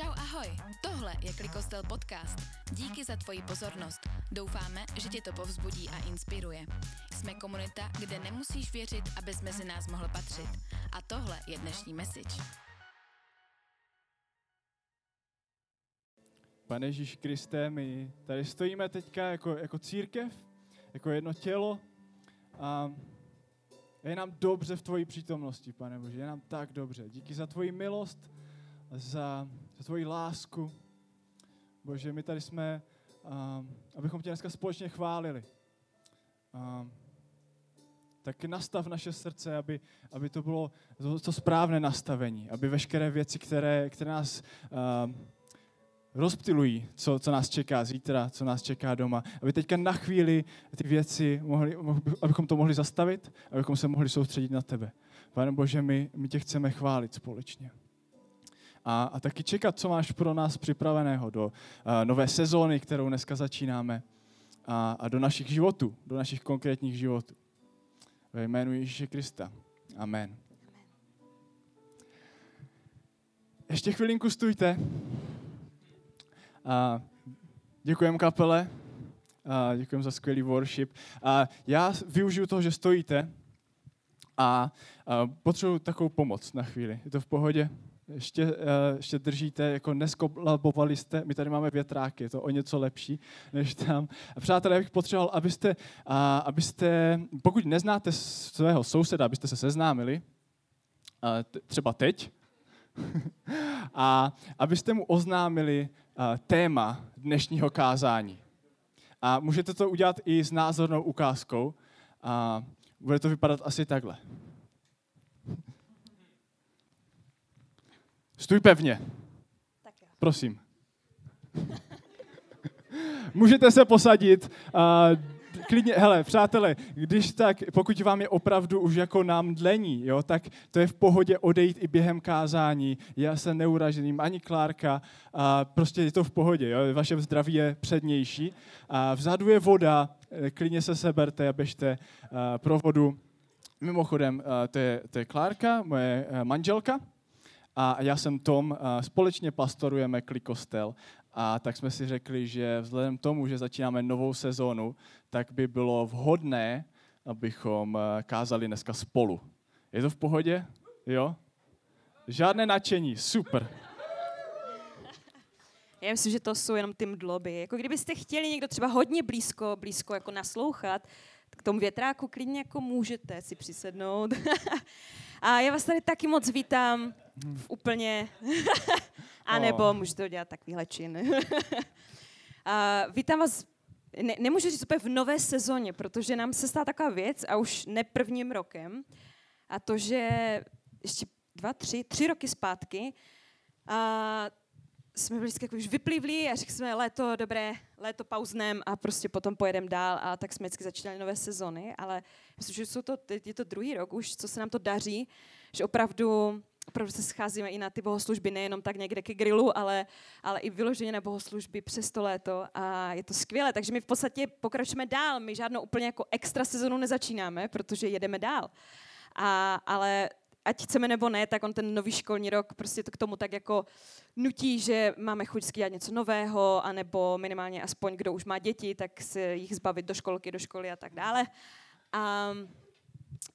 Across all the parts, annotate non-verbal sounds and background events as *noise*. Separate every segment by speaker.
Speaker 1: Čau ahoj, tohle je Klikostel podcast. Díky za tvoji pozornost. Doufáme, že tě to povzbudí a inspiruje. Jsme komunita, kde nemusíš věřit, abys mezi nás mohl patřit. A tohle je dnešní message.
Speaker 2: Pane Ježíš Kriste, my tady stojíme teďka jako, jako církev, jako jedno tělo a je nám dobře v tvoji přítomnosti, pane Bože, je nám tak dobře. Díky za tvoji milost, za, za tvoji lásku. Bože, my tady jsme, a, abychom tě dneska společně chválili. A, tak nastav naše srdce, aby, aby to bylo to, to správné nastavení, aby veškeré věci, které, které nás a, rozptilují, co, co nás čeká zítra, co nás čeká doma. Aby teďka na chvíli ty věci, mohli, abychom to mohli zastavit, abychom se mohli soustředit na tebe. Pane Bože, my, my tě chceme chválit společně. A, a taky čekat, co máš pro nás připraveného do uh, nové sezóny, kterou dneska začínáme, a, a do našich životů, do našich konkrétních životů. Ve jménu Ježíše Krista. Amen. Ještě chvilinku stůjte. A děkujem kapele, a děkujem za skvělý worship. A já využiju toho, že stojíte a, a potřebuji takovou pomoc na chvíli. Je to v pohodě? Ještě, uh, ještě držíte, jako neskolabovali jste, my tady máme větráky, je to o něco lepší než tam. Přátelé, já bych potřeboval, abyste, abyste, pokud neznáte svého souseda, abyste se seznámili, třeba teď, *laughs* a abyste mu oznámili téma dnešního kázání. A můžete to udělat i s názornou ukázkou. A bude to vypadat asi takhle. Stůj pevně.
Speaker 3: Tak jo.
Speaker 2: Prosím. *laughs* Můžete se posadit. Uh, klidně, hele, přátelé, když tak, pokud vám je opravdu už jako nám dlení, jo, tak to je v pohodě odejít i během kázání. Já se neuražením ani Klárka, a prostě je to v pohodě, jo, vaše zdraví je přednější. A vzadu je voda, eh, klidně se seberte a běžte uh, pro vodu. Mimochodem, uh, to je, to je Klárka, moje manželka, a já jsem Tom, společně pastorujeme Klikostel a tak jsme si řekli, že vzhledem k tomu, že začínáme novou sezónu, tak by bylo vhodné, abychom kázali dneska spolu. Je to v pohodě? Jo? Žádné nadšení, super.
Speaker 3: Já myslím, že to jsou jenom ty mdloby. Jako kdybyste chtěli někdo třeba hodně blízko, blízko jako naslouchat, k tomu větráku klidně jako můžete si přisednout. *laughs* A já vás tady taky moc vítám v úplně... *laughs* A nebo
Speaker 2: Oh.
Speaker 3: můžete udělat takovýhle čin. a *laughs* vítám vás, ne, nemůžu říct úplně v nové sezóně, protože nám se stala taková věc a už ne prvním rokem. A to, že ještě dva, tři, tři roky zpátky a jsme byli vždycky jako už vyplivlí a řekli jsme léto, dobré, léto pauznem a prostě potom pojedeme dál a tak jsme vždycky začínali nové sezony, ale myslím, že jsou to, je to druhý rok už, co se nám to daří, že opravdu, opravdu se scházíme i na ty bohoslužby, nejenom tak někde ke grilu, ale, ale i vyloženě na bohoslužby přes to léto a je to skvělé, takže my v podstatě pokračujeme dál, my žádnou úplně jako extra sezonu nezačínáme, protože jedeme dál. A, ale ať chceme nebo ne, tak on ten nový školní rok prostě to k tomu tak jako nutí, že máme chuť dělat něco nového, anebo minimálně aspoň kdo už má děti, tak se jich zbavit do školky, do školy a tak dále. A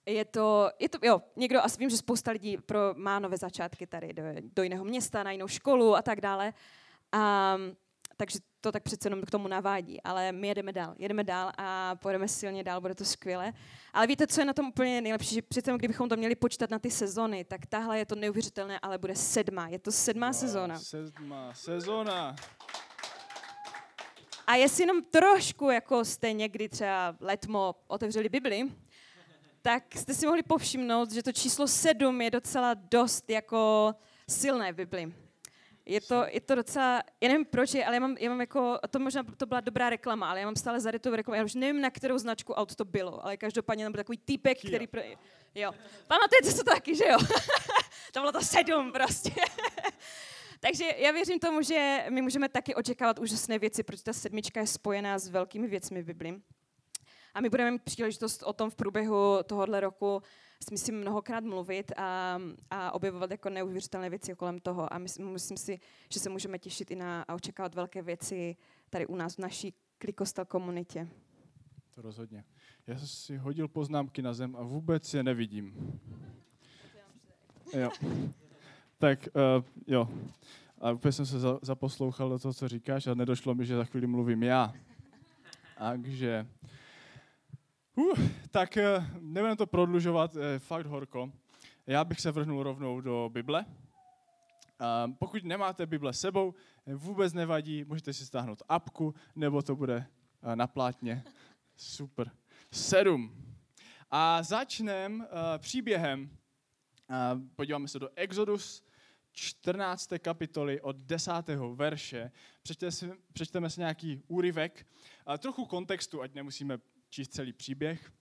Speaker 3: je to, je to, jo, někdo, asi vím, že spousta lidí pro, má nové začátky tady do, do jiného města, na jinou školu a tak dále. A, takže to tak přece jenom k tomu navádí. Ale my jedeme dál, jedeme dál a pojedeme silně dál, bude to skvělé. Ale víte, co je na tom úplně nejlepší, že přece jenom kdybychom to měli počítat na ty sezony, tak tahle je to neuvěřitelné, ale bude sedma. Je to sedmá sezóna.
Speaker 2: Sedma sezóna.
Speaker 3: A jestli jenom trošku, jako jste někdy třeba letmo otevřeli Bibli, tak jste si mohli povšimnout, že to číslo sedm je docela dost jako silné v Bibli. Je to, je to docela, já nevím proč, ale já mám, já mám jako, to možná to byla dobrá reklama, ale já mám stále tady tu reklamu, já už nevím, na kterou značku aut to bylo, ale každopádně tam byl takový týpek,
Speaker 2: Kia.
Speaker 3: který, pro, jo, pamatujete se to taky, že jo? *laughs* to bylo to sedm prostě. *laughs* Takže já věřím tomu, že my můžeme taky očekávat úžasné věci, protože ta sedmička je spojená s velkými věcmi v Bibli. A my budeme mít příležitost o tom v průběhu tohohle roku si myslím mnohokrát mluvit a, a objevovat jako neuvěřitelné věci kolem toho. A myslím, myslím si, že se můžeme těšit i na a očekávat velké věci tady u nás v naší klikostel komunitě.
Speaker 2: To rozhodně. Já jsem si hodil poznámky na zem a vůbec je nevidím. Jo. Tak uh, jo. A úplně jsem se za, zaposlouchal do toho, co říkáš a nedošlo mi, že za chvíli mluvím já. Takže... Uh, tak uh, nebudeme to prodlužovat, je fakt horko. Já bych se vrhnul rovnou do Bible. Uh, pokud nemáte Bible sebou, vůbec nevadí, můžete si stáhnout apku, nebo to bude na plátně. Super. Sedm. A začneme příběhem. Podíváme se do Exodus 14. kapitoly od 10. verše. Přečteme si, přečteme si nějaký úryvek, trochu kontextu, ať nemusíme číst celý příběh.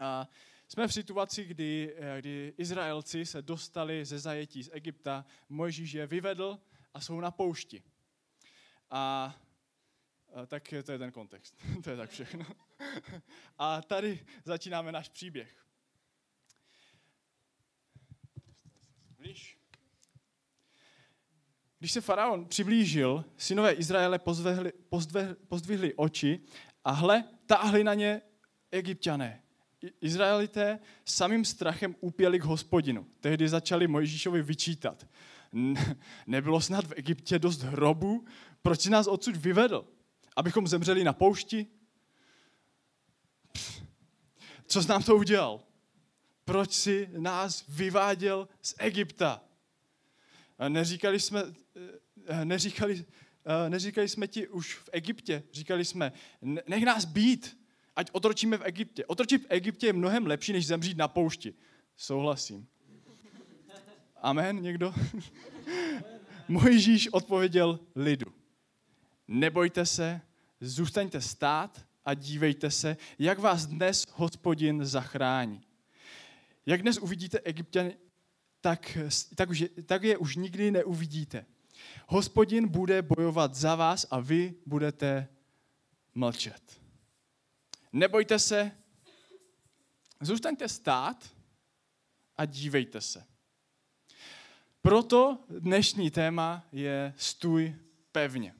Speaker 2: Uh, jsme v situaci, kdy, kdy Izraelci se dostali ze zajetí z Egypta, Mojžíš je vyvedl a jsou na poušti. A, a tak to je ten kontext. *laughs* to je tak všechno. a tady začínáme náš příběh. Blíž. Když se faraon přiblížil, synové Izraele pozdvihli, pozdvihli oči a hle, táhli na ně egyptiané. Izraelité samým strachem úpěli k hospodinu. Tehdy začali Mojžíšovi vyčítat. Nebylo snad v Egyptě dost hrobů? Proč nás odsud vyvedl? Abychom zemřeli na poušti? Co jsi nám to udělal? Proč si nás vyváděl z Egypta? Neříkali jsme, neříkali, eh, neříkali jsme ti už v Egyptě, říkali jsme, nech nás být, ať otročíme v Egyptě. Otročit v Egyptě je mnohem lepší, než zemřít na poušti. Souhlasím. Amen, někdo? *laughs* Mojžíš odpověděl lidu. Nebojte se, zůstaňte stát a dívejte se, jak vás dnes hospodin zachrání. Jak dnes uvidíte Egyptěny, tak, tak, tak je už nikdy neuvidíte. Hospodin bude bojovat za vás a vy budete mlčet. Nebojte se, zůstaňte stát a dívejte se. Proto dnešní téma je stůj pevně.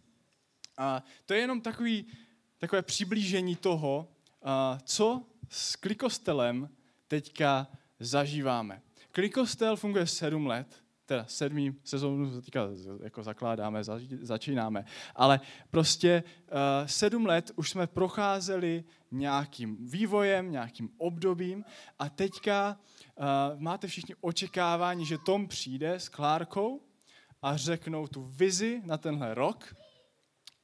Speaker 2: A to je jenom takový, takové přiblížení toho, co s klikostelem teďka zažíváme. Klikostel funguje sedm let teda sedmý sezónu teďka jako zakládáme, začínáme, ale prostě uh, sedm let už jsme procházeli nějakým vývojem, nějakým obdobím a teďka uh, máte všichni očekávání, že Tom přijde s Klárkou a řeknou tu vizi na tenhle rok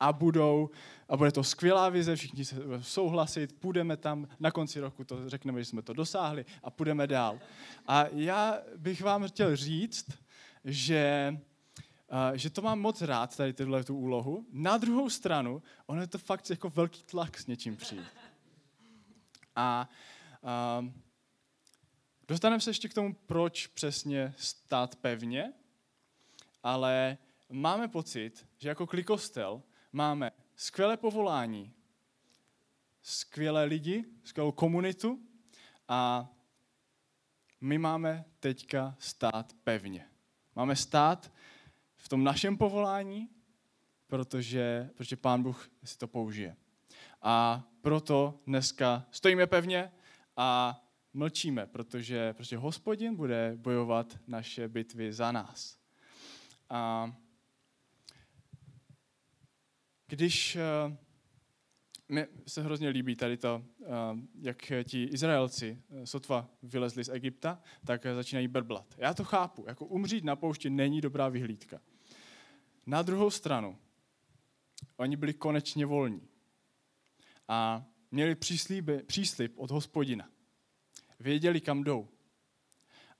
Speaker 2: a budou, a bude to skvělá vize, všichni se souhlasit, půjdeme tam, na konci roku to řekneme, že jsme to dosáhli a půjdeme dál. A já bych vám chtěl říct, že, uh, že to mám moc rád, tady tyhle tu úlohu. Na druhou stranu, ono je to fakt jako velký tlak s něčím přijít. A uh, dostaneme se ještě k tomu, proč přesně stát pevně, ale máme pocit, že jako klikostel máme skvělé povolání, skvělé lidi, skvělou komunitu a my máme teďka stát pevně. Máme stát v tom našem povolání, protože, protože Pán Bůh si to použije. A proto dneska stojíme pevně a mlčíme, protože, protože hospodin bude bojovat naše bitvy za nás. A když mi se hrozně líbí tady to, eh, jak ti Izraelci eh, sotva vylezli z Egypta, tak začínají brblat. Já to chápu, jako umřít na poušti není dobrá vyhlídka. Na druhou stranu, oni byli konečně volní a měli příslip, příslip od hospodina. Věděli, kam jdou.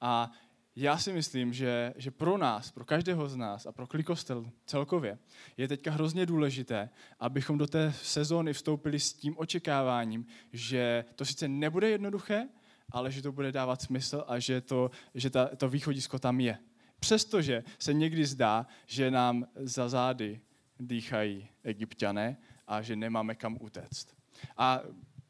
Speaker 2: A já si myslím, že, že pro nás, pro každého z nás a pro klikostel celkově je teďka hrozně důležité, abychom do té sezóny vstoupili s tím očekáváním, že to sice nebude jednoduché, ale že to bude dávat smysl a že to, že ta, to východisko tam je. Přestože se někdy zdá, že nám za zády dýchají egyptiané a že nemáme kam utéct. A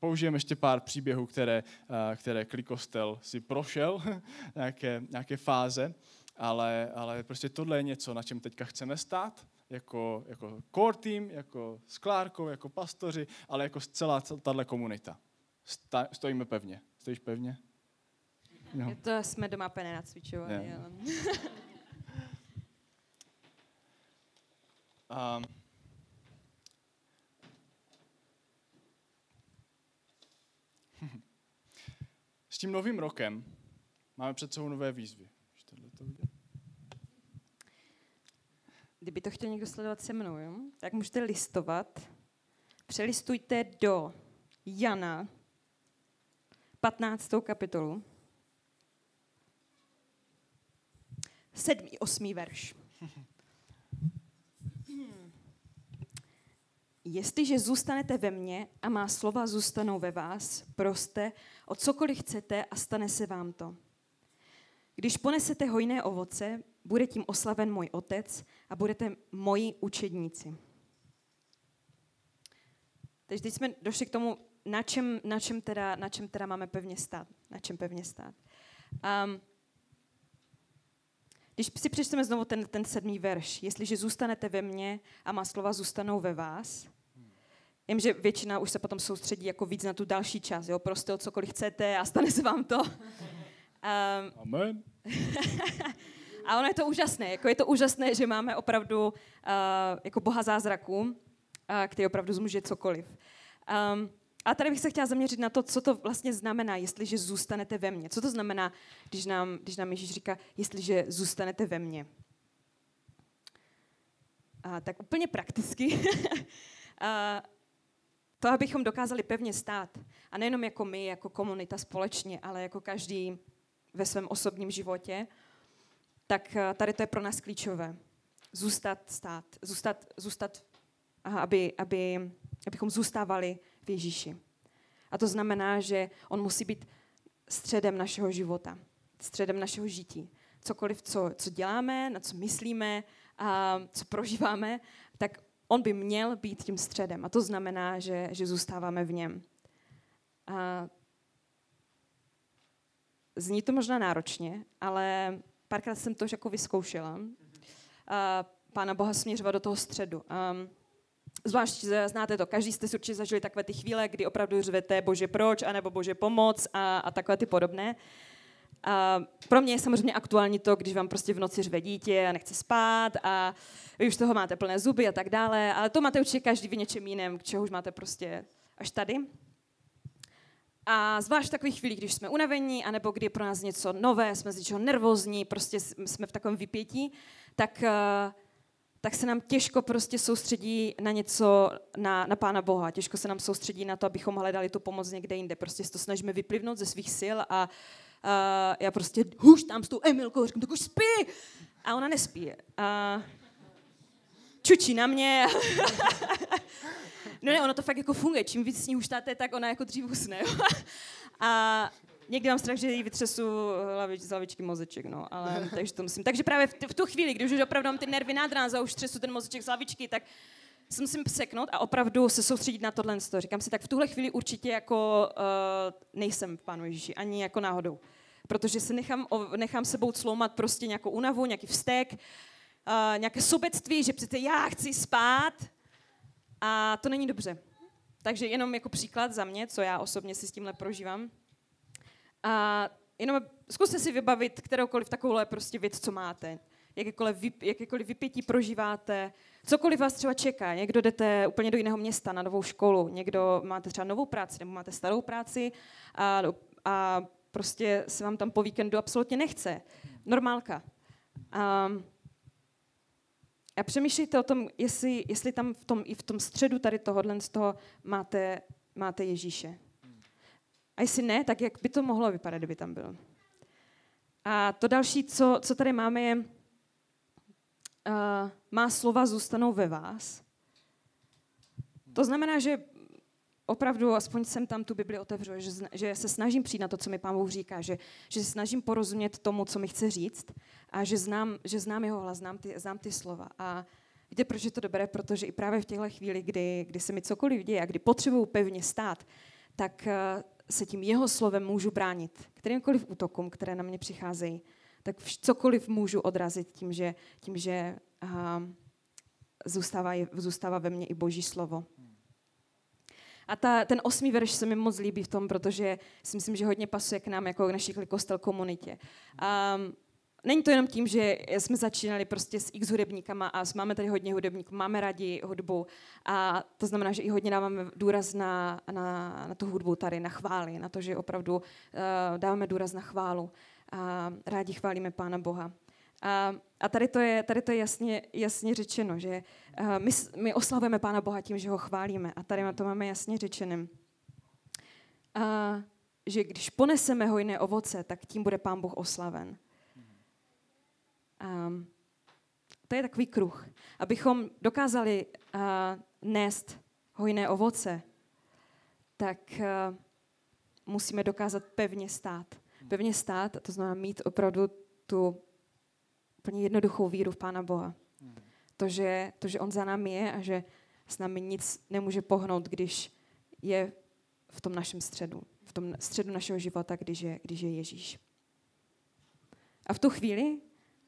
Speaker 2: použijeme ještě pár příběhů, které, uh, které Klikostel si prošel, *laughs* nějaké, nějaké fáze, ale, ale prostě tohle je něco, na čem teďka chceme stát, jako, jako core team, jako s Klárkou, jako pastoři, ale jako celá tahle komunita. Sta, stojíme pevně. Stojíš pevně?
Speaker 3: Jo. To jsme doma pene nacvičovali. Ale... *laughs* um, *laughs*
Speaker 2: S tím novým rokem máme před sebou nové výzvy.
Speaker 3: Kdyby to chtěl někdo sledovat se mnou, jo? tak můžete listovat. Přelistujte do Jana 15. kapitolu. Sedmý, osmý verš. Jestliže zůstanete ve mně a má slova zůstanou ve vás, proste o cokoliv chcete a stane se vám to. Když ponesete hojné ovoce, bude tím oslaven můj otec a budete moji učedníci. Takže teď jsme došli k tomu, na čem, na čem, teda, na čem teda máme pevně stát. Na čem pevně stát. Um, když si přečteme znovu ten, ten sedmý verš, jestliže zůstanete ve mně a má slova zůstanou ve vás, Vím, že většina už se potom soustředí jako víc na tu další část, jo, prostě o cokoliv chcete a stane se vám to. Um, *laughs*
Speaker 2: Amen. *laughs*
Speaker 3: a ono je to úžasné, jako je to úžasné, že máme opravdu uh, jako boha zázraků, uh, který opravdu zmůže cokoliv. Um, a tady bych se chtěla zaměřit na to, co to vlastně znamená, jestliže zůstanete ve mně. Co to znamená, když nám, když nám Ježíš říká, jestliže zůstanete ve mně. A tak úplně prakticky. a, *laughs* to, abychom dokázali pevně stát. A nejenom jako my, jako komunita společně, ale jako každý ve svém osobním životě, tak eh, tady to je pro nás klíčové. Zůstat stát, zůstat, zůstat aby, aby, abychom zůstávali v Ježíši. A to znamená, že on musí být středem našeho života, středem našeho žití. Cokoliv, co, co děláme, na co myslíme, a co prožíváme, tak on by měl být tím středem. A to znamená, že, že zůstáváme v něm. A zní to možná náročně, ale párkrát jsem to už jako vyzkoušela. A Pána Boha směřovat do toho středu. A zvlášť znáte to, každý jste si určitě zažili takové ty chvíle, kdy opravdu řvete bože proč, anebo bože pomoc a, a takové ty podobné. A pro mě je samozřejmě aktuální to, když vám prostě v noci řve dítě a nechce spát a vy už toho máte plné zuby a tak dále, ale to máte určitě každý v něčem jiném, k čeho už máte prostě až tady. A zvlášť v takových chvílích, když jsme unavení, anebo kdy je pro nás něco nové, jsme z něčeho nervózní, prostě jsme v takovém vypětí, tak, eh, tak se nám těžko prostě soustředí na něco, na, na Pána Boha. Těžko se nám soustředí na to, abychom hledali tu pomoc někde jinde. Prostě to snažíme vyplivnout ze svých sil a uh, já prostě huš tam s tou Emilkou, říkám, tak už spí. A ona nespí. Uh, čučí na mě. *laughs* no ne, ono to fakt jako funguje. Čím víc s ní huštáte, tak ona jako dřív usne. *laughs* a někdy mám strach, že jí vytřesu hlavič, z hlavičky mozeček, no, ale *laughs* takže to musím. Takže právě v, t- v tu chvíli, když už opravdu mám ty nervy nad rána, už třesu ten mozeček z hlavičky, tak se musím pseknout a opravdu se soustředit na tohle. Říkám si, tak v tuhle chvíli určitě jako uh, nejsem v Pánu Ježíši, ani jako náhodou. Protože se nechám, nechám sebou cloumat prostě nějakou únavu, nějaký vztek, uh, nějaké sobectví, že přece já chci spát a to není dobře. Takže jenom jako příklad za mě, co já osobně si s tímhle prožívám. A jenom zkuste si vybavit kteroukoliv takovouhle prostě věc, co máte. Jakékoliv, vyp, jakékoliv vypětí prožíváte, cokoliv vás třeba čeká. Někdo jdete úplně do jiného města, na novou školu, někdo máte třeba novou práci nebo máte starou práci a, a prostě se vám tam po víkendu absolutně nechce. Normálka. A, a přemýšlejte o tom, jestli, jestli tam v tom, i v tom středu tady tohohle z toho máte, máte Ježíše. A jestli ne, tak jak by to mohlo vypadat, kdyby tam byl. A to další, co, co tady máme, je, uh, má slova zůstanou ve vás. To znamená, že opravdu, aspoň jsem tam tu Bibli otevřu, že, že se snažím přijít na to, co mi Pán Bůh říká, že, že se snažím porozumět tomu, co mi chce říct a že znám, že znám jeho hlas, znám ty, znám ty slova. A víte, proč je to dobré? Protože i právě v těchto chvíli, kdy, kdy se mi cokoliv děje a kdy potřebuju pevně stát, tak uh, se tím jeho slovem můžu bránit. Kterýmkoliv útokům, které na mě přicházejí, tak cokoliv můžu odrazit tím, že, tím, že uh, zůstává, zůstává ve mně i boží slovo. A ta, ten osmý verš se mi moc líbí v tom, protože si myslím, že hodně pasuje k nám jako k naší kostel komunitě. Um, není to jenom tím, že jsme začínali prostě s x hudebníkama a máme tady hodně hudebníků, máme rádi hudbu a to znamená, že i hodně dáváme důraz na, na, na tu hudbu tady, na chvály, na to, že opravdu uh, dáváme důraz na chválu a rádi chválíme Pána Boha. A, a tady to je, tady to je jasně, jasně řečeno, že my, my oslavujeme Pána Boha tím, že ho chválíme. A tady to máme jasně řečeným. A, že když poneseme hojné ovoce, tak tím bude Pán Boh oslaven. A, to je takový kruh. Abychom dokázali uh, nést hojné ovoce, tak uh, musíme dokázat pevně stát. Pevně stát, to znamená mít opravdu tu úplně jednoduchou víru v Pána Boha. To že, to, že On za námi je a že s námi nic nemůže pohnout, když je v tom našem středu, v tom středu našeho života, když je, když je Ježíš. A v tu chvíli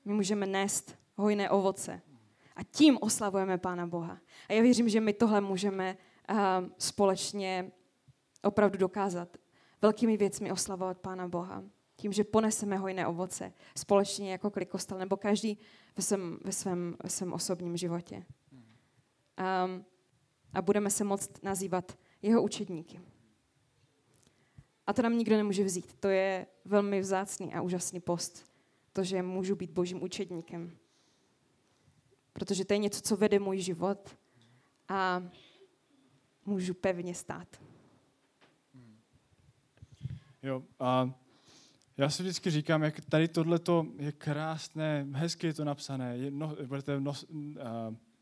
Speaker 3: my můžeme nést hojné ovoce. A tím oslavujeme Pána Boha. A já věřím, že my tohle můžeme uh, společně opravdu dokázat. Velkými věcmi oslavovat Pána Boha tím, že poneseme hojné ovoce společně jako klikostal, nebo každý ve svém, ve svém, ve svém osobním životě. Um, a budeme se moct nazývat jeho učedníky. A to nám nikdo nemůže vzít. To je velmi vzácný a úžasný post. To, že můžu být božím učedníkem. Protože to je něco, co vede můj život a můžu pevně stát.
Speaker 2: Jo, a já si vždycky říkám, jak tady tohleto je krásné, hezky je to napsané, je no, budete nos, uh,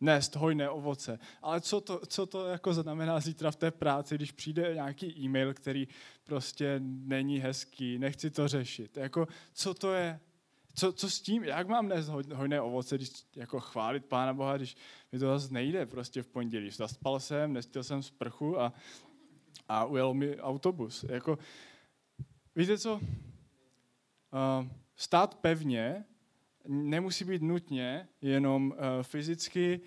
Speaker 2: nést hojné ovoce. Ale co to, co to jako znamená zítra v té práci, když přijde nějaký e-mail, který prostě není hezký, nechci to řešit. Jako, co to je? Co, co s tím? Jak mám nést hojné ovoce, když jako chválit Pána Boha, když mi to zase nejde prostě v pondělí. Zaspal jsem, nestil jsem sprchu a, a ujel mi autobus. Jako, víte co? Uh, stát pevně nemusí být nutně jenom uh, fyzicky,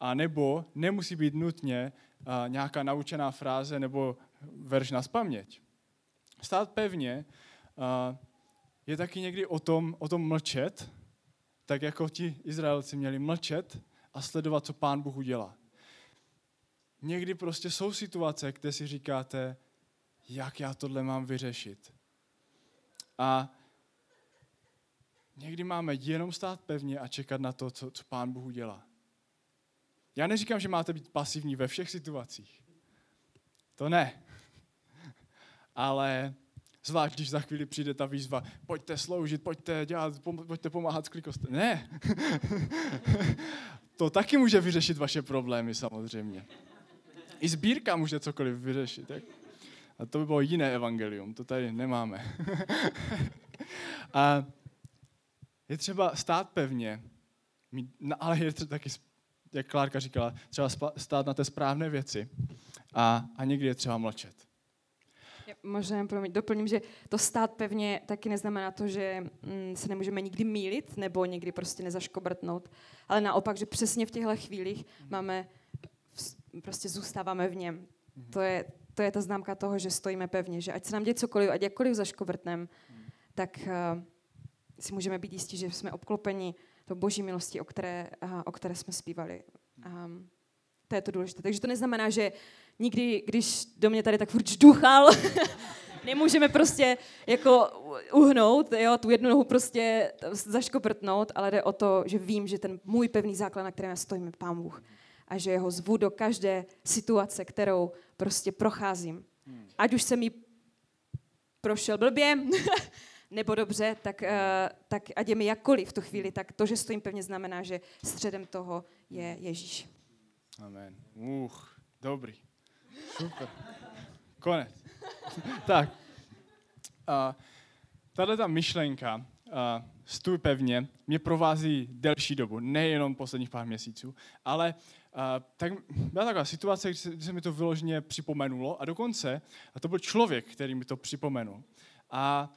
Speaker 2: a nebo nemusí být nutně uh, nějaká naučená fráze nebo verš na spaměť. Stát pevně je taky někdy o tom, o tom mlčet, tak jako ti Izraelci měli mlčet a sledovat, co pán Bůh udělá. Někdy prostě jsou situace, kde si říkáte, jak já tohle mám vyřešit. A Někdy máme jenom stát pevně a čekat na to, co, co Pán Bůh udělá. Já neříkám, že máte být pasivní ve všech situacích. To ne. Ale zvlášť, když za chvíli přijde ta výzva, pojďte sloužit, pojďte dělat, pojďte pomáhat s klikost. Ne. *laughs* to taky může vyřešit vaše problémy samozřejmě. I sbírka může cokoliv vyřešit. Tak? A to by bylo jiné evangelium, to tady nemáme. *laughs* a je třeba stát pevně, ale je třeba taky, jak Klárka říkala, třeba stát na té správné věci a, a někdy je třeba mlčet.
Speaker 3: Možná doplním, že to stát pevně taky neznamená to, že mm, se nemůžeme nikdy mílit nebo někdy prostě nezaškobrtnout, ale naopak, že přesně v těchto chvílích máme, prostě zůstáváme v něm. To je, to je ta známka toho, že stojíme pevně, že ať se nám děje cokoliv, ať jakkoliv zaškobrtnem, tak uh, si můžeme být jistí, že jsme obklopeni to boží milosti, o které, o které jsme zpívali. Um, to je to důležité. Takže to neznamená, že nikdy, když do mě tady tak furt žduchal, *laughs* nemůžeme prostě jako uhnout, jo, tu jednu nohu prostě zaškoprtnout, ale jde o to, že vím, že ten můj pevný základ, na kterém stojím, je Pán Bůh. A že jeho zvu do každé situace, kterou prostě procházím. Hmm. Ať už jsem mi prošel blbě, *laughs* nebo dobře, tak, uh, tak ať je mi jakkoliv v tu chvíli, tak to, že stojím pevně, znamená, že středem toho je Ježíš.
Speaker 2: Amen. Uch, dobrý. Super. Konec. *laughs* tak. Uh, tahle ta myšlenka, uh, stůj pevně mě provází delší dobu, nejenom posledních pár měsíců, ale uh, tak byla taková situace, kdy se, kdy se mi to vyloženě připomenulo a dokonce, a to byl člověk, který mi to připomenul. A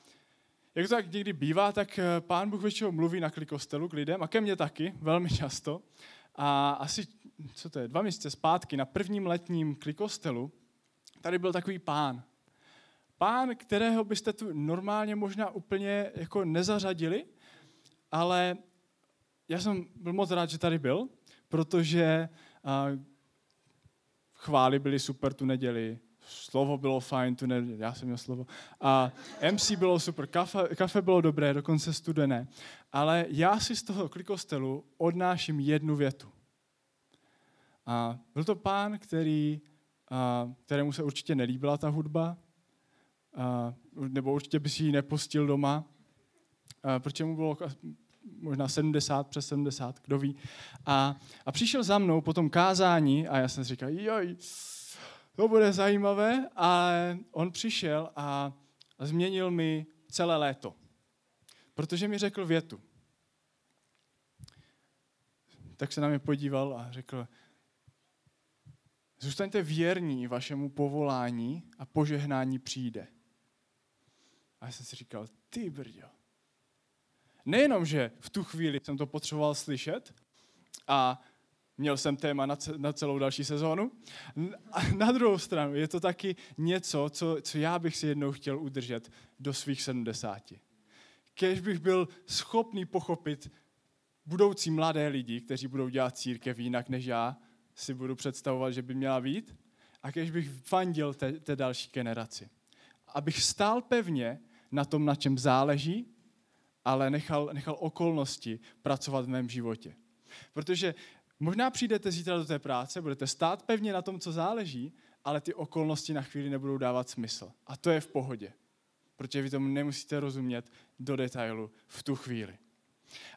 Speaker 2: jak to tak někdy bývá, tak eh, pán Bůh většinou mluví na klikostelu k lidem a ke mně taky, velmi často. A asi, co to je, dva měsíce zpátky na prvním letním klikostelu, tady byl takový pán. Pán, kterého byste tu normálně možná úplně jako nezařadili, ale já jsem byl moc rád, že tady byl, protože chvály byly super tu neděli, slovo bylo fajn, tu neděli, já jsem měl slovo, a MC bylo super, kafe, kafe bylo dobré, dokonce studené, ale já si z toho klikostelu odnáším jednu větu. A byl to pán, který, a, kterému se určitě nelíbila ta hudba, a, nebo určitě by si ji nepustil doma, a, protože mu bylo možná 70, přes 70, kdo ví. A, a přišel za mnou po tom kázání a já jsem si říkal, joj, to bude zajímavé. A on přišel a, změnil mi celé léto. Protože mi řekl větu. Tak se na mě podíval a řekl, zůstaňte věrní vašemu povolání a požehnání přijde. A já jsem si říkal, ty brďo. Nejenom, že v tu chvíli jsem to potřeboval slyšet a měl jsem téma na celou další sezónu. A na druhou stranu je to taky něco, co, co já bych si jednou chtěl udržet do svých sedmdesáti. Kež bych byl schopný pochopit budoucí mladé lidi, kteří budou dělat církev jinak než já, si budu představovat, že by měla být, a kež bych fandil té, té další generaci. Abych stál pevně na tom, na čem záleží, ale nechal, nechal okolnosti pracovat v mém životě. Protože možná přijdete zítra do té práce, budete stát pevně na tom, co záleží, ale ty okolnosti na chvíli nebudou dávat smysl. A to je v pohodě. Protože vy tomu nemusíte rozumět do detailu v tu chvíli.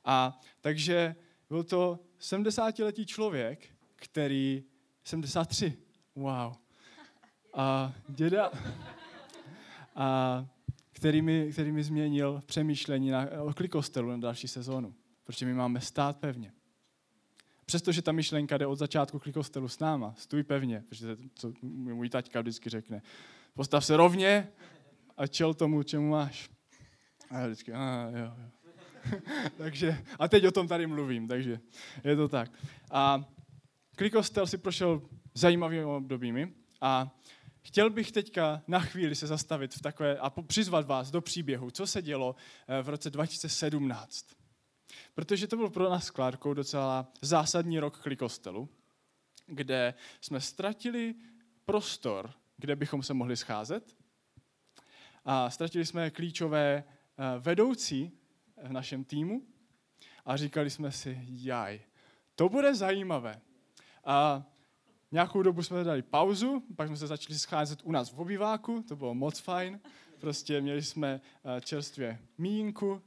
Speaker 2: A takže byl to 70-letý člověk, který 73. Wow. A děda, a který, mi, který mi změnil přemýšlení na, o klikostelu na další sezónu. Protože my máme stát pevně. Přestože ta myšlenka jde od začátku klikostelu s náma, stůj pevně, protože to, co můj taťka vždycky řekne. Postav se rovně a čel tomu, čemu máš. A já vždycky, a jo, jo. *laughs* takže, a teď o tom tady mluvím, takže je to tak. A klikostel si prošel zajímavými obdobími a chtěl bych teďka na chvíli se zastavit v takové a přizvat vás do příběhu, co se dělo eh, v roce 2017. Protože to byl pro nás s Klárkou docela zásadní rok klikostelu, kde jsme ztratili prostor, kde bychom se mohli scházet. A ztratili jsme klíčové eh, vedoucí v našem týmu a říkali jsme si, jaj, to bude zajímavé. A nějakou dobu jsme dali pauzu, pak jsme se začali scházet u nás v obyváku, to bylo moc fajn. Prostě měli jsme eh, čerstvě mínku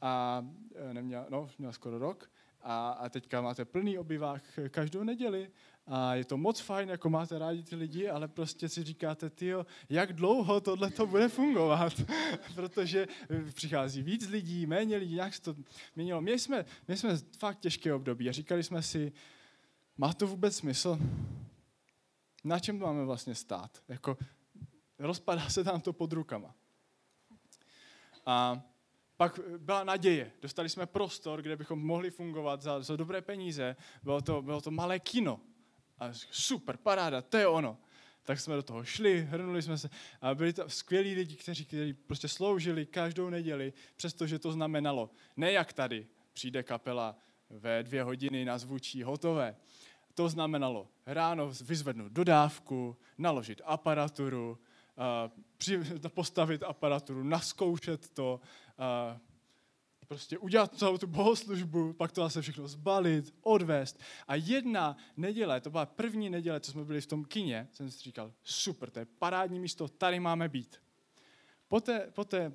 Speaker 2: a eh, neměl, no, měl skoro rok. A, a teďka máte plný obyvák každou neděli a je to moc fajn, jako máte rádi ty lidi, ale prostě si říkáte, tyjo, jak dlouho tohle to bude fungovat, *laughs* protože přichází víc lidí, méně lidí, jak se to měnilo. Měli jsme, měli jsme fakt těžké období a říkali jsme si, má to vůbec smysl? Na čem máme vlastně stát? Jako, rozpadá se tam to pod rukama. A pak byla naděje. Dostali jsme prostor, kde bychom mohli fungovat za, za dobré peníze. Bylo to, bylo to malé kino. A super, paráda, to je ono. Tak jsme do toho šli, hrnuli jsme se a byli to skvělí lidi, kteří, kteří prostě sloužili každou neděli, přestože to znamenalo, ne jak tady, přijde kapela ve dvě hodiny na zvučí, hotové. To znamenalo ráno vyzvednout dodávku, naložit aparaturu, *laughs* postavit aparaturu, naskoušet to, prostě udělat celou tu bohoslužbu, pak to zase všechno zbalit, odvést. A jedna neděle, to byla první neděle, co jsme byli v tom kině, jsem si říkal, super, to je parádní místo, tady máme být. Po té, po té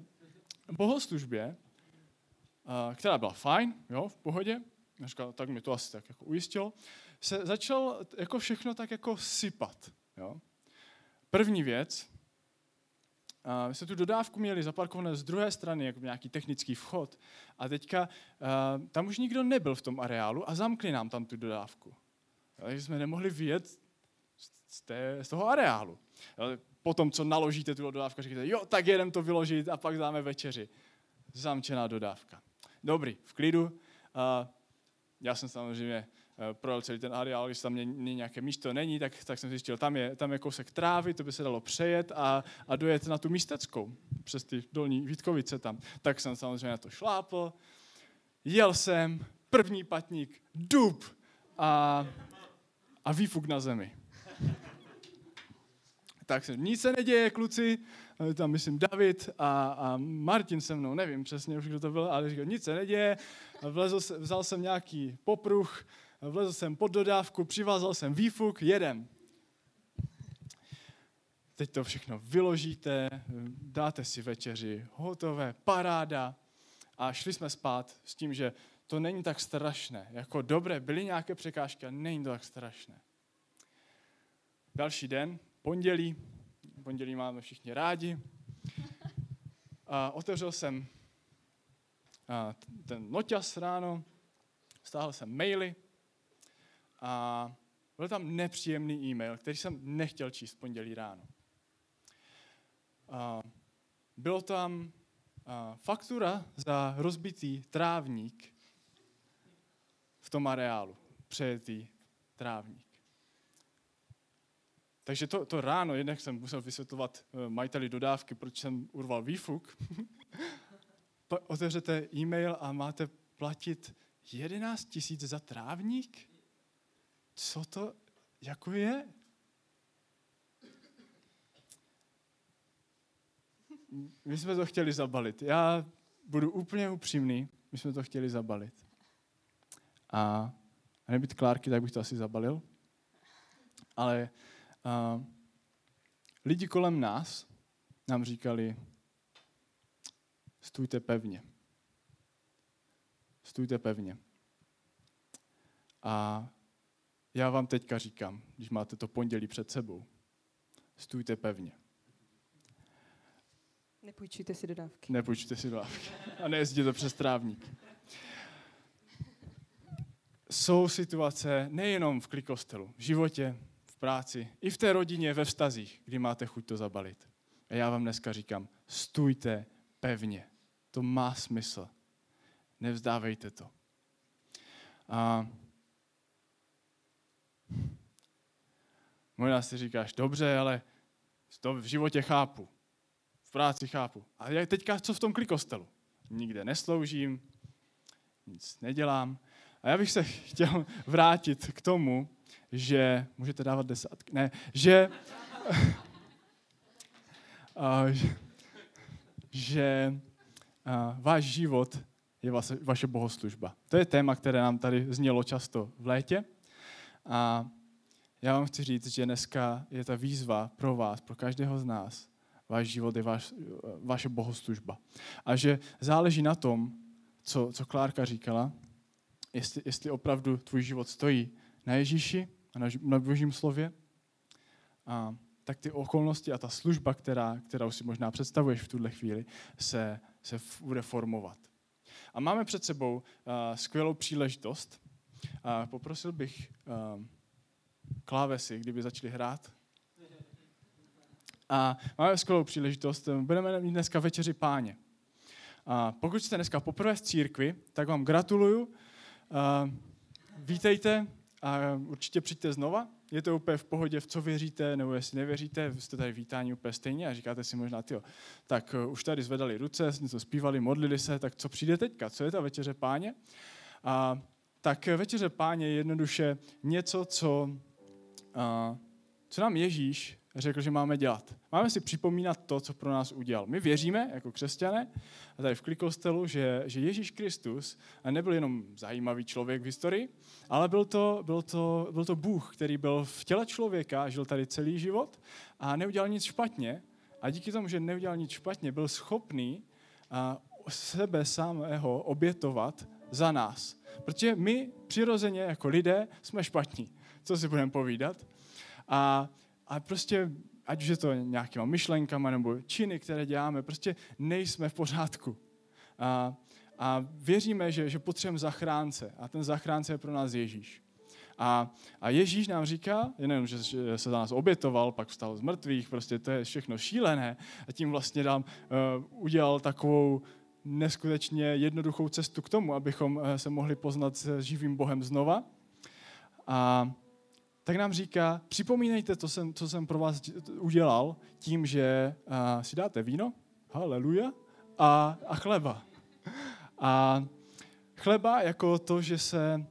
Speaker 2: bohoslužbě, která byla fajn, jo, v pohodě, říkal, tak mi to asi tak jako ujistilo, se začal jako všechno tak jako sypat. Jo. První věc, my jsme tu dodávku měli zaparkovanou z druhé strany, jako nějaký technický vchod. A teďka tam už nikdo nebyl v tom areálu a zamkli nám tam tu dodávku. Takže jsme nemohli vyjet z, té, z toho areálu. Potom, co naložíte tu dodávku, říkáte, jo, tak jedem to vyložit a pak dáme večeři. Zamčená dodávka. Dobrý, v klidu. Já jsem samozřejmě Eh, projel celý ten areál, když tam nějaké místo není, tak, tak jsem zjistil, tam je, tam je kousek trávy, to by se dalo přejet a, a dojet na tu místeckou přes ty dolní Vítkovice tam. Tak jsem samozřejmě na to šlápl, jel jsem, první patník, dub a, a výfuk na zemi. tak se nic se neděje, kluci, tam myslím David a, a Martin se mnou, nevím přesně už, kdo to byl, ale říkal, nic se neděje, vlezl, vzal jsem nějaký popruh, vlezl jsem pod dodávku, přivázal jsem výfuk, jedem. Teď to všechno vyložíte, dáte si večeři, hotové, paráda. A šli jsme spát s tím, že to není tak strašné. Jako dobré, byly nějaké překážky a není to tak strašné. Další den, pondělí, pondělí máme všichni rádi. A otevřel jsem ten noťas ráno, stáhl jsem maily, a byl tam nepříjemný e-mail, který jsem nechtěl číst v pondělí ráno. A bylo tam faktura za rozbitý trávník v tom areálu, přejetý trávník. Takže to, to ráno jednak jsem musel vysvětlovat e, majiteli dodávky, proč jsem urval výfuk. *laughs* Otevřete e-mail a máte platit 11 tisíc za trávník? co to jako je? My jsme to chtěli zabalit. Já budu úplně upřímný, my jsme to chtěli zabalit. A, a nebyt Klárky, tak bych to asi zabalil. Ale a, lidi kolem nás nám říkali, stůjte pevně. Stůjte pevně. A já vám teďka říkám, když máte to pondělí před sebou, stůjte pevně.
Speaker 3: Nepůjčujte si dodávky.
Speaker 2: Nepůjčujte si dodávky. A nejezděte přes trávník. Jsou situace nejenom v klikostelu, v životě, v práci, i v té rodině, ve vztazích, kdy máte chuť to zabalit. A já vám dneska říkám, stůjte pevně. To má smysl. Nevzdávejte to. A Možná si říkáš, dobře, ale to v životě chápu. V práci chápu. A já teďka co v tom klikostelu? Nikde nesloužím, nic nedělám. A já bych se *laughs* chtěl vrátit k tomu, že, můžete dávat desátky, ne, že, *laughs* a, že, že a, váš život je vaše, vaše bohoslužba. To je téma, které nám tady znělo často v létě. A já vám chci říct, že dneska je ta výzva pro vás, pro každého z nás. Váš život je váš, vaše bohoslužba. A že záleží na tom, co, co Klárka říkala, jestli, jestli opravdu tvůj život stojí na Ježíši na, na Božím slově, a, tak ty okolnosti a ta služba, která, kterou si možná představuješ v tuhle chvíli, se, se bude formovat. A máme před sebou uh, skvělou příležitost. A poprosil bych uh, klávesy, kdyby začali hrát. A máme skvělou příležitost. Budeme mít dneska večeři páně. A pokud jste dneska poprvé v církvi, tak vám gratuluju. A vítejte a určitě přijďte znova. Je to úplně v pohodě, v co věříte, nebo jestli nevěříte, jste tady vítání úplně stejně a říkáte si možná, tyjo, tak uh, už tady zvedali ruce, něco zpívali, modlili se, tak co přijde teďka? Co je ta večeře páně? A, tak večeře páně je jednoduše něco, co co nám Ježíš řekl, že máme dělat. Máme si připomínat to, co pro nás udělal. My věříme jako křesťané, a tady v Klikostelu, že, že Ježíš Kristus nebyl jenom zajímavý člověk v historii, ale byl to, byl, to, byl to Bůh, který byl v těle člověka, žil tady celý život a neudělal nic špatně. A díky tomu, že neudělal nic špatně, byl schopný a sebe samého obětovat za nás. Protože my přirozeně jako lidé jsme špatní co si budeme povídat. A, a prostě ať už je to nějakýma myšlenkama nebo činy, které děláme, prostě nejsme v pořádku. A, a věříme, že, že potřebujeme zachránce a ten zachránce je pro nás Ježíš. A, a Ježíš nám říká, jenom, že, se za nás obětoval, pak vstal z mrtvých, prostě to je všechno šílené a tím vlastně nám uh, udělal takovou neskutečně jednoduchou cestu k tomu, abychom uh, se mohli poznat s živým Bohem znova. A tak nám říká, připomínejte, to jsem, co jsem pro vás udělal, tím, že si dáte víno, haleluja, a, a chleba. A chleba jako to, že se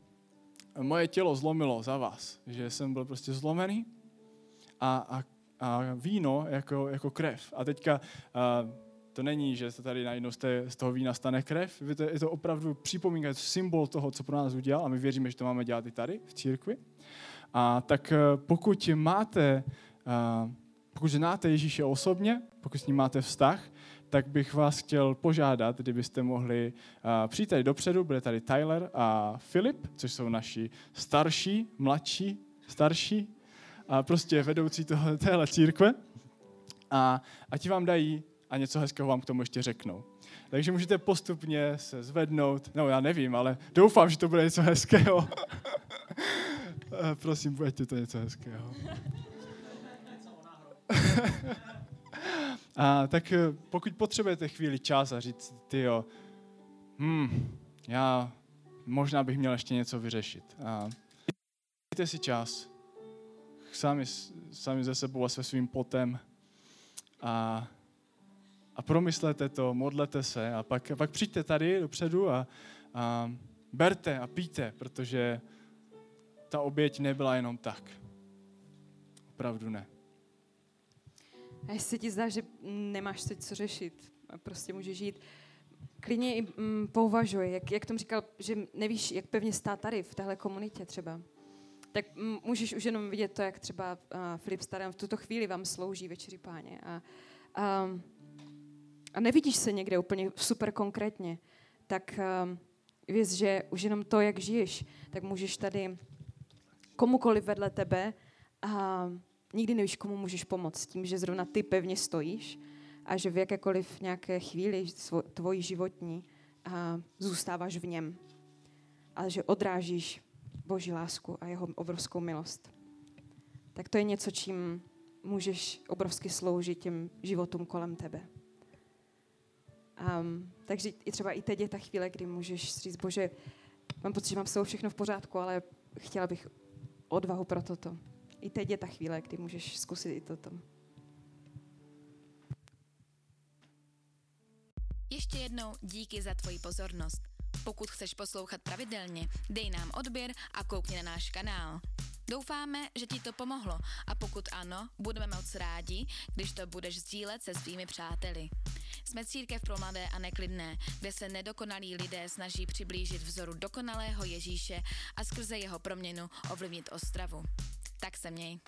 Speaker 2: moje tělo zlomilo za vás, že jsem byl prostě zlomený a, a, a víno jako, jako krev. A teďka uh, to není, že se tady najednou z, té, z toho vína stane krev, je to, je to opravdu připomínka, je to symbol toho, co pro nás udělal a my věříme, že to máme dělat i tady v církvi. A tak uh, pokud máte, uh, pokud znáte Ježíše osobně, pokud s ním máte vztah, tak bych vás chtěl požádat, kdybyste mohli uh, přijít tady dopředu, bude tady Tyler a Filip, což jsou naši starší, mladší, starší, a prostě vedoucí toho, téhle církve. A, a ti vám dají a něco hezkého vám k tomu ještě řeknou. Takže můžete postupně se zvednout, no já nevím, ale doufám, že to bude něco hezkého. *laughs* Prosím, buďte to něco hezkého. *laughs* A tak eh, pokud potřebujete chvíli čas a říct, ty jo, hmm, já možná bych měl ještě něco vyřešit. A dejte si čas, sami, sami ze sebou a se svým potem a, a promyslete to, modlete se a pak, a pak přijďte tady dopředu a, a berte a píte, protože ta oběť nebyla jenom tak. Opravdu ne.
Speaker 3: A jestli ti zdá, že nemáš teď co řešit, prostě můžeš žít, klidně i mm, pouvažuj, jak, jak tom říkal, že nevíš, jak pevně stát tady v téhle komunitě třeba. Tak m, můžeš už jenom vidět to, jak třeba uh, Filip Starem v tuto chvíli vám slouží večeři páně. A, a, a nevidíš se někde úplně super konkrétně, tak uh, věc, že už jenom to, jak žiješ, tak můžeš tady komukoliv vedle tebe a nikdy nevíš, komu můžeš pomoct tím, že zrovna ty pevně stojíš a že v jakékoliv nějaké chvíli tvojí životní a zůstáváš v něm. Ale že odrážíš Boží lásku a jeho obrovskou milost. Tak to je něco, čím můžeš obrovsky sloužit těm životům kolem tebe. Um, takže i třeba i teď je ta chvíle, kdy můžeš říct, bože, mám pocit, že mám s všechno v pořádku, ale chtěla bych odvahu pro toto i teď je ta chvíle, kdy můžeš zkusit i toto.
Speaker 1: Ještě jednou díky za tvoji pozornost. Pokud chceš poslouchat pravidelně, dej nám odběr a koukni na náš kanál. Doufáme, že ti to pomohlo a pokud ano, budeme moc rádi, když to budeš sdílet se svými přáteli. Jsme církev pro mladé a neklidné, kde se nedokonalí lidé snaží přiblížit vzoru dokonalého Ježíše a skrze jeho proměnu ovlivnit Ostravu. Tak se měj.